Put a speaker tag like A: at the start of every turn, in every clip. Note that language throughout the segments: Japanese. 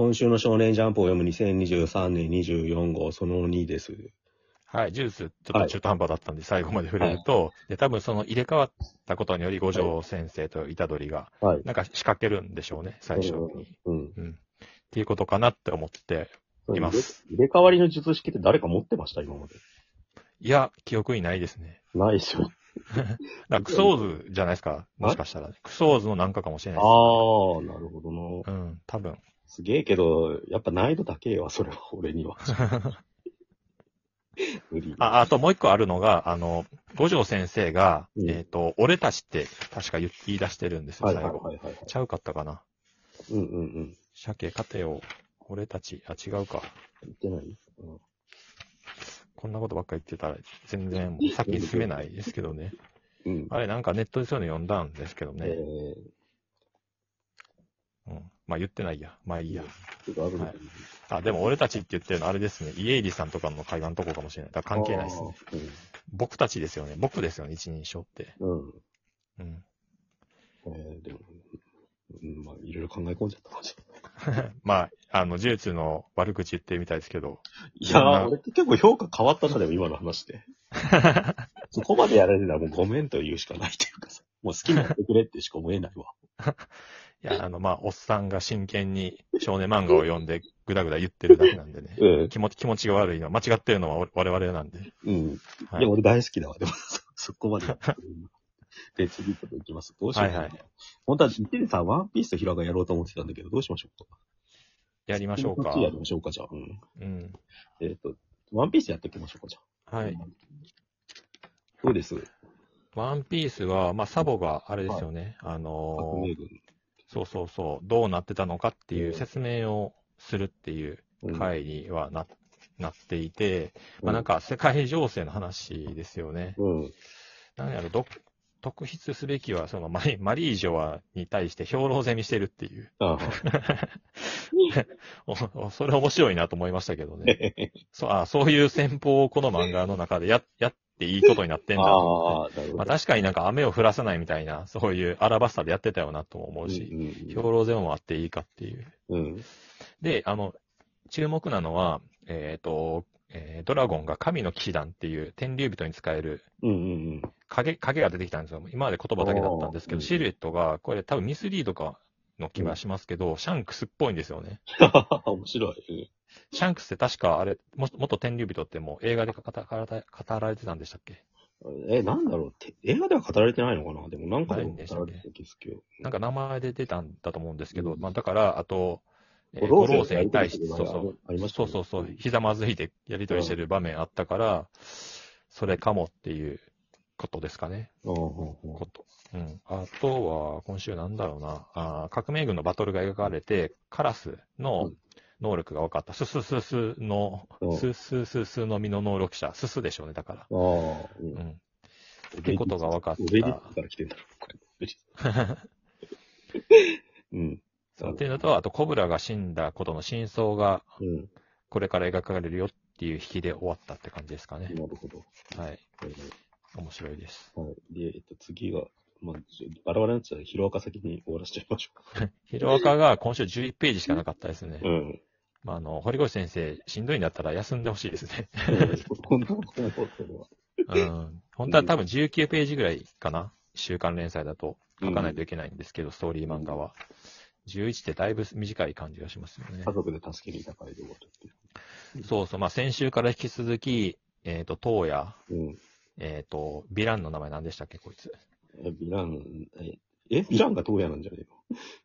A: 今週の少年ジャンプを読む2023年24号その2です。
B: はい、ジュース、ちょっと中途半端だったんで、最後まで触れると、で、多分その入れ替わったことにより、五条先生と虎杖が、
A: はい。
B: なんか仕掛けるんでしょうね、最初に。
A: うん。
B: うん。っていうことかなって思っています。
A: 入れ替わりの術式って誰か持ってました今まで？
B: いや、記憶にないですね。
A: ないっしょ。
B: だクソーズじゃないですか、もしかしたら。クソーズのなんかかもしれない
A: あ
B: です。
A: あ、なるほどな。
B: うん、多分。
A: すげえけど、やっぱ難易度だけは、それは、俺には。無理。
B: あ、あともう一個あるのが、あの、五条先生が、
A: うん
B: えっ、と、俺たちって確か言言い出してるんですよ、
A: はいはい
B: 最後。
A: はいはい。
B: ちゃうかったかな？
A: うんうんうん。
B: 鮭、勝てよ、俺たち、あ、違うか。
A: 言ってない？うん
B: こんなことばっかり言ってたら、全然もう先進めないですけどね。
A: うん。
B: あれなんかネットでそういうの読んだんですけど
A: え
B: ね。
A: ー、
B: うん。まあ言ってないや。まあいいや。
A: ちょっとあ
B: でも俺たちって言ってるのあれですね。家入さんとかの会話のとこかもしれない。だから関係ないですね。僕たちですよね。僕ですよね、一人称って。
A: うん。うん。
B: うん。
A: えー、でも、うん、まあ、いろいろ考え込んじゃったかもしれない。
B: まあ、あの、呪術の悪口言ってるみたいですけど。
A: いやー、俺って結構評価変わったな、でも今の話で。そこまでやられたらもうごめんと言うしかないというかさ。もう好きになってくれってしか思えないわ。
B: いや、あの、まあ、おっさんが真剣に少年漫画を読んでぐだぐだ言ってるだけなんでね。
A: うん。
B: 気持ち、気持ちが悪いのは、間違ってるのは我々なんで。
A: うん。
B: はい
A: でも俺大好きだわ。でも、そそこまで。で、次ちょっと行きます。どうしようかな。
B: はいはい
A: 本当は、イテレさん、ワンピースとヒロアカやろうと思ってたんだけど、どうしましょうか。
B: やりましょうか。
A: やりましょうか、じゃあ。うん。
B: うん。
A: えっ、と、ワンピースやっていきましょうか、じゃあ。
B: はい。
A: どうです？
B: ワンピースは、まあ、サボがあれですよね。あ
A: 革
B: のー。そうそうそう、どうなってたのかっていう説明をするっていう
A: うん
B: 回にはな,、なっていて、まあなんか世界情勢の話ですよね。
A: うん。
B: なんやろ、ど特筆すべきは、そのマリマリージョワに対して兵糧攻めしてるっていう。
A: あ
B: おそれ面白いなと思いましたけど
A: あ。
B: ね。そうあそういう戦法をこの漫画の中でややっていいことになってんだと思って。まあ
A: ど。
B: 確かになんか雨を降らさないみたいな、そういうアラバスタでやってたよなとも思うし、
A: うん
B: 兵糧攻めもあっていいかっていう。
A: うん。うん。
B: で、あの、注目なのは、えっ、と、えードラゴンが神の騎士団っていう天竜人に使える
A: うんうん
B: 影、影が出てきたんですよ。今まで言葉だけだったんですけど、シルエットが、これ多分ミスリードかの気はしますけど、シャンクスっぽいんですよね。
A: うん。面白い。
B: シャンクスって確かあれ、も元天竜人ってもう映画で語語られ語られてたんでしたっけ？
A: え、なんだろう。て映画では語られてないのかな？でもなんかでも語られてた気がするけど。
B: なんか名前で出たんだと思うんですけど、
A: うん。
B: まあだから、あと、えー
A: 五老星
B: 星に対して、そうそう、
A: ありましたね。
B: そうそうそう、ひざまずいてやりとりしてる場面あったから、それかもっていうことですかね。こと。うん。あとは、今週なんだろうな、あー革命軍のバトルが描かれて、カラス
A: う
B: の
A: ん
B: 能力が分かった。ススススの
A: う、ん
B: ススススの実の能力者、ススでしょうね、だから。
A: ああ、うん
B: うん。ってことが分かった
A: オベリックから来てんだ うん。
B: そうっていうのと、あと、コブラが死んだことの真相が、
A: うん。
B: これから描かれるよっていう引きで終わったって感じですかね。
A: なるほど。
B: はい。
A: はい
B: 面白いです。
A: はい。で、えっと、次が、まあ、ちょバラバラになっちゃうヒロアカ先に終わらせちゃいましょ
B: ヒロアカが今週11ページしかなかったですね。
A: う。うん。
B: まあ、あの、堀越先生、しんどいんだったら休んでほしいですね。
A: こんなこと思ってるわ。
B: うん。本当は多分19ページぐらいかな。週刊連載だと書かないといけないんですけど、ストーリー漫画は。11ってだいぶ短い感じがしますよね
A: 家。族で助けにいた会で終ってい
B: そうそう。まあ、先週から引き続き、えっ、と、東野、
A: う。うん。
B: えっ、と、ヴィランの名前何でしたっけ、こいつ。
A: え、ヴィラン、え、えヴィランが東野なんじゃね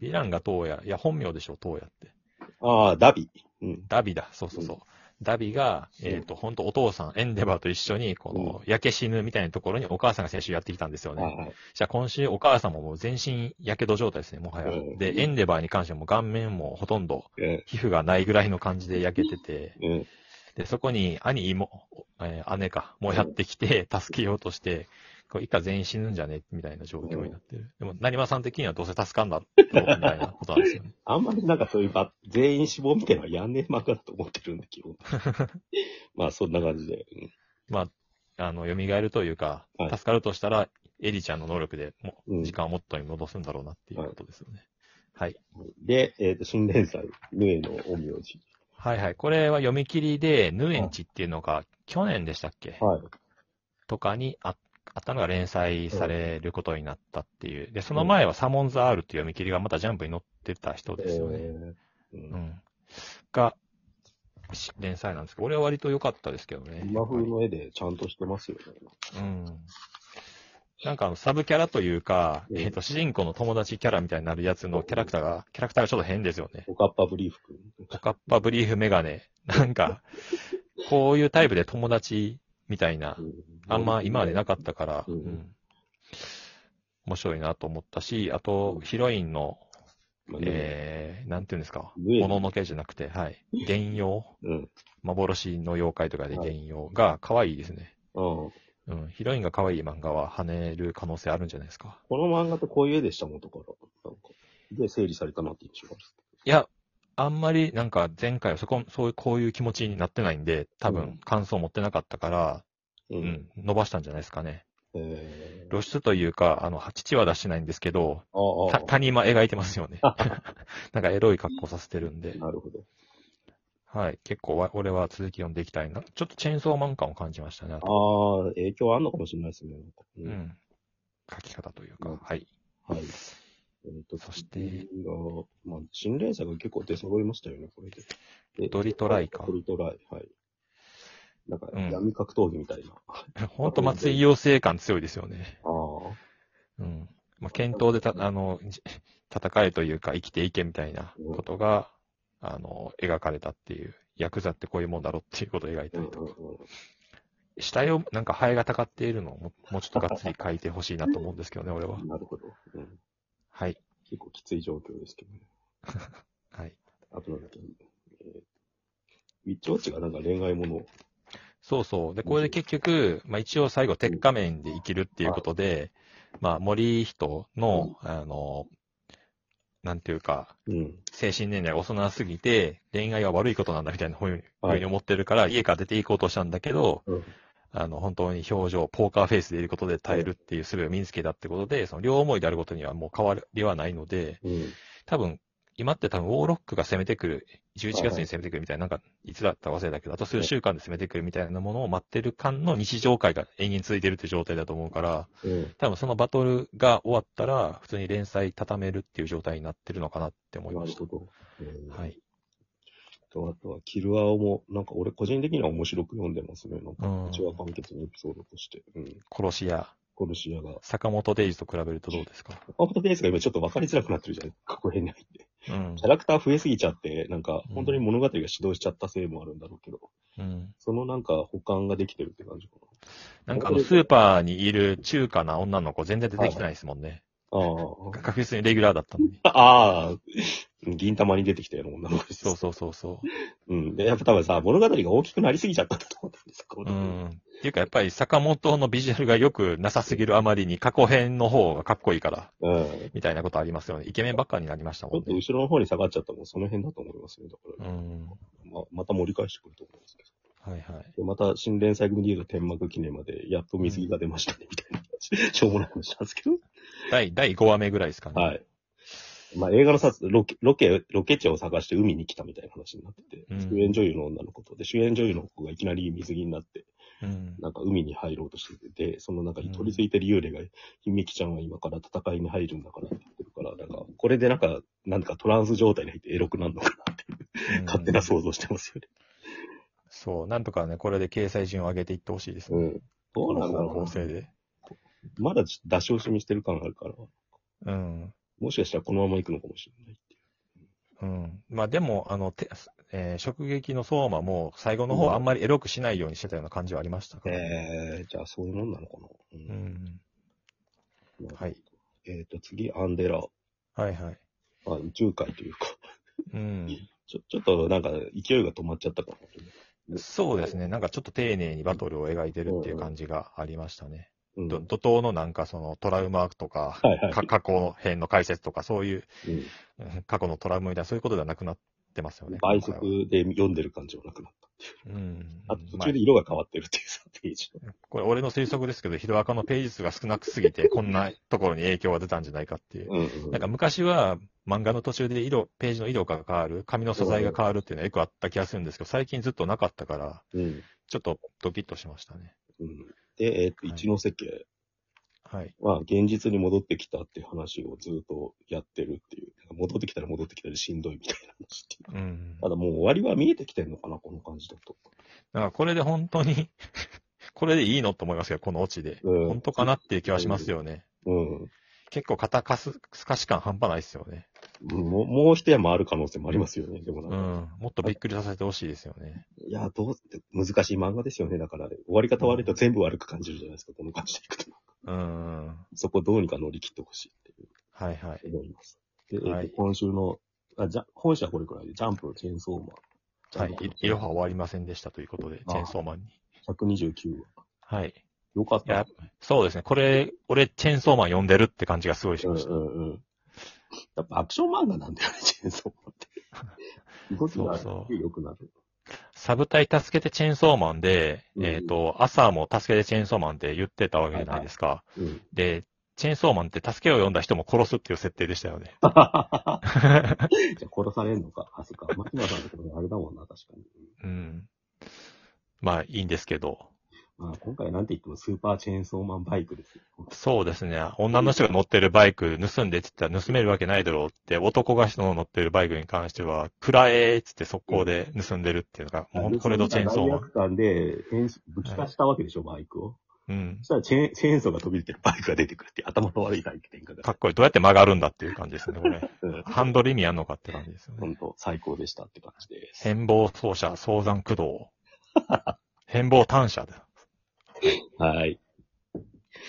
B: ヴィランが東野。いや、本名でしょ、東野って。
A: えのああ、ダビ。うん。
B: ダビだ。そうそうそう。ダビが、えっ、と、本当お父さん、エンデバーと一緒に、この、焼け死ぬみたいなところにお母さんが先週やってきたんですよね。
A: はいはい。
B: じゃあ今週お母さんももう全身火傷状態ですね、もはや。
A: うん
B: で、エンデバーに関してはもう顔面もほとんど
A: え
B: 皮膚がないぐらいの感じで焼けてて、
A: うん。
B: で、そこに兄、妹、えー姉か、もうやってきて、助けようとして、こう、一家全員死ぬんじゃね？みたいな状況になってる。でも、成馬さん的にはどうせ助かんだみたいなことなんですよね。
A: あんまりなんかそういうば全員死亡みたいなのはやんねえ漫画だと思ってるんで、基本。まあ、そんな感じで。うん
B: まあ、あの、蘇るというか
A: は、い
B: 助かるとしたら、エリちゃんの能力でも
A: うん
B: 時間を元に戻すんだろうなっていうことですよね。はい。
A: で、えっ、と、新連載、ヌエの陰陽師。
B: はいはい。これは読み切りで、ヌエンチっていうのが、去年でしたっけ？
A: はい。
B: とかにああったのが連載されることになったっていう。で、その前はサモンズ R っていう読み切りがまたジャンプに載ってた人ですよね。
A: えーう
B: うんん。が、し連載なんですけど、俺は割と良かったですけどね。
A: 今風の絵でちゃんとしてますよね。
B: うん。なんかあの、サブキャラというか、
A: うん
B: えっ、と、主人公の友達キャラみたいになるやつのキャラクターが、キャラクターがちょっと変ですよね。
A: おかっぱブリーフ君。
B: おかっぱブリーフメガネ。なんか、こういうタイプで友達みたいな、あんま今までなかったから、
A: う
B: うんん。面白いなと思ったし、あと、ヒロインの、えー、なんていうんですか、もののけじゃなくて、はい。幻陽
A: うん。
B: 幻の妖怪とかで幻陽が可愛いですね。
A: うん。
B: うん。ヒロインが可愛い漫画は跳ねる可能性あるんじゃないですか。
A: この漫画ってこういう絵でした、元から。なんか。で、整理されたなって印象がある。
B: いや、あんまりなんか前回はそこ、そういう、こういう気持ちになってないんで、多
A: うん
B: 分感想持ってなかったから、
A: う
B: うん、伸ばしたんじゃないですかね。
A: えー、
B: 露出というか、あの、父は出してないんですけど、
A: ああ
B: た、谷間描いてますよね。なんかエロい格好させてるんで。
A: なるほど。
B: はい。結構わ、俺は続き読んでいきたいな。ちょっとチェーンソーマン感を感じましたね。あと
A: ああ、影響あんのかもしれないですね。なんかう
B: う。ん。書き方というか、
A: うん
B: はい。
A: はい。えっ、と、
B: そして
A: 次が、まあ、新連載が結構出揃いましたよね、これで。で
B: ドリトライか
A: ドリトライ、はい。なんか、
B: うん
A: 闇格闘技みたいな。
B: ほんと松井陽生感強いですよね。
A: ああ。
B: うん。まあ、検討でた、あの、じ 戦えというか生きていけみたいなことが、あの、描かれたっていう、ヤクザってこういうもんだろっていうことを描いた
A: うんうん
B: りとか。
A: うん
B: 死体をなんかハエがたかっているのをももうちょっとがっつり書いてほしいなと思うんですけどね、俺は。
A: なるほど。うん。
B: はい。
A: 結構きつい状況ですけどね。
B: はい。
A: あとなんだっけ、えー、ウィッチウォッチがなんか恋愛ものを、
B: そうそう。で、これで結局、まあ一応最後、鉄仮面で生きるっていうことで、まあ森人の、あの、なんていうか、
A: うん。
B: 精神年齢が幼すぎて、恋愛は悪いことなんだみたいなふうに
A: はい
B: ふうに思ってるから、家から出て行こうとしたんだけど、
A: うん
B: あの、本当に表情、ポーカーフェイスでいることで耐えるっていう術を身につけたってことで、その両思いであることにはもう変わりはないので、
A: うん。
B: 多分、今って多分、ウォーロックが攻めてくる、11月に攻めてくるみたいな、なんか、いつだったか忘れたけど、あと数週間で攻めてくるみたいなものを待ってる間の日常会が延々続いてるっていう状態だと思うから、
A: うん。
B: 多分そのバトルが終わったら、普通に連載畳めるっていう状態になってるのかなって思いました
A: なるほ。ど。うん
B: はい。
A: と、あとは、キルアオも、なんか俺個人的には面白く読んでますね。なんか、
B: う
A: ちは完結のエピソードとして。うん。
B: 殺し屋、
A: 殺し屋が。
B: 坂本デイジと比べるとどうですか？
A: 岡本ペースが今ちょっと分かりづらくなってるじゃない？過去編に入って。
B: うん
A: キャ。ラクター増えすぎちゃって、なんか
B: うん
A: 本当に物語が始動しちゃったせいもあるんだろうけど、
B: うん。
A: そのなんか保管ができてるって感じか
B: なんかあの、スーパーにいる中華な女の子全然出てきてないですもんね。
A: な。あ
B: 確実にレギュラーだったのに。
A: あ。ああ、銀玉に出てきたような女の子です。
B: そうそうそうそう。
A: うん。で、やっぱ多分さ、物語が大きくなりすぎちゃったんだと思ったんですこ
B: う。ん。っていうかやっぱり坂本のビジュアルが良くなさすぎるあまりに過去編の方がかっこいいから、
A: うん。ち
B: みたいなことありますよね。イケメンばっかになりましたもんね。
A: ょっと後ろの方に下がっちゃったのもその辺だと思いますね。だから、
B: うん。
A: ままた盛り返してくると思うんですけど。
B: はいはい。
A: で、また新連載組で言うと天幕記念まで、やっと水着が出ましたね、みたいな話。しょうもない話なんですけど。
B: 第、第5話目ぐらいですかね。
A: はい。まあ映画の撮ロケ、ロケ、ロケ地を探して海に来たみたいな話になってて、
B: うん
A: 主演女優の女の子と、で、主演女優の子がいきなり水着になって、
B: うん。
A: なんか海に入ろうとしてて、で、その中に取り付いてる幽霊が、ひめきちゃんは今から戦いに入るんだからって言ってるから、なんか、これでなんか、なんかトランス状態に入ってエロくなるのかなっていう、勝手な想像してますよね。
B: そう。なんとかね、これで掲載順を上げていってほしいですね。
A: うん。どうなんだろうな。
B: 構成で。
A: まだ出し惜しみしてる感があるから、
B: うん。
A: もしかしたらこのまま行くのかもしれないっていう。
B: うん。まあでも、あの、てえー、直撃の相馬も最後の方あんまりエロくしないようにしてたような感じはありましたから、
A: えー、じゃあそういうもんなのかな。う
B: うんん。はい。
A: えっ、と、次、アンデラ。
B: はいはい。
A: あ、宇宙界というか、
B: うん。
A: ちょ、ちょっとなんか勢いが止まっちゃったかな。
B: そうですね。なんかちょっと丁寧にバトルを描いてるっていう感じがありましたね。
A: うん。
B: ど怒涛のなんかそのトラウマとか、
A: はいはい。
B: か過去編の解説とか、そういう
A: うん
B: うん過去のトラウマみたいな、そういうことではなくなってますよね。
A: 倍速で読んでる感じはなくなった。っていう。
B: うん。
A: あと途
B: ま
A: 中で色が変わってるっていうさ、ページ
B: これ俺の推測ですけど、ヒロアカのページ数が少なくすぎて、こんなところに影響が出たんじゃないかっていう。
A: うんうん。
B: なんか昔は漫画の途中で色、ページの色が変わる、紙の素材が変わるっていうのはよくあった気がするんですけど、最近ずっとなかったから、
A: うん。
B: ちょっとドキッとしましたね。
A: うん。で、えっ、と、
B: はい
A: 一ノ瀬家
B: はい。
A: は現実に戻ってきたっていう話をずっとやってるっていう。戻ってきたら戻ってきたらしんどいみたいな話っていう。
B: うん。
A: ただもう終わりは見えてきてるのかな、この感じだと。
B: だからこれで本当に、これでいいのと思いますけど、このオチで。
A: うん
B: 本当かなっていう気はしますよね。
A: うん。
B: 結構肩かす、すかし感半端ないですよね。
A: もう、もう一山ある可能性もありますよね。でもなん
B: う
A: か、
B: ん。もっとびっくりさせてほしいですよね。
A: いや、どう、難しい漫画ですよね。だから、終わり方悪いと全部悪く感じるじゃないですか、この感じでいくと。
B: うん。
A: そこどうにか乗り切ってほしいっていう
B: はいはい。
A: 思います。で、えっと
B: はい
A: 今週の、あ、じゃ、本社はこれくらいで、ジャンプ、チェーンソーマン。
B: はい。いいろは終わりませんでしたということで、チェーンソーマンに。
A: 129話。
B: はい。
A: よかった。
B: そうですね。これ、俺、チェーンソーマン読んでるって感じがすごいし
A: うん
B: ました。
A: うんうん。やっぱアクション漫画なんだよね、チェーンソーマンって。動きが
B: そうそう
A: 良くなる。
B: サブ隊助けてチェーンソーマンで、
A: うん
B: えっ、と、朝も助けてチェーンソーマンって言ってたわけじゃないですか。
A: うん。
B: で、チェーンソーマンって助けを呼んだ人も殺すっていう設定でしたよね。
A: じゃあ殺されんのか。あ、そっか。松村さんのところあれだもんな、確かに。
B: うん。まあ、いいんですけど。
A: まあ、今回なんて言ってもスーパーチェーンソーマンバイクですよ。
B: そうですね。女の人が乗ってるバイク盗んでって言ったら盗めるわけないだろうって、男が人の乗ってるバイクに関しては、くらえーっつって速攻で盗んでるっていうのが、もうこれぞチェーンソーマン。
A: 罪悪感で、変武器化したわけでしょ、バイクを。
B: うん
A: そ。したらチェーン、チェーンソーが飛び出てるバイクが出てくるって頭の悪い体験が。
B: かっこいい。どうやって曲がるんだっていう感じですね、これ。
A: うん。
B: ハンドル意味あんのかって感じですよね。
A: 本当最高でしたって感じです。
B: 変貌走者、早山駆動。変貌単車だ。
A: はい。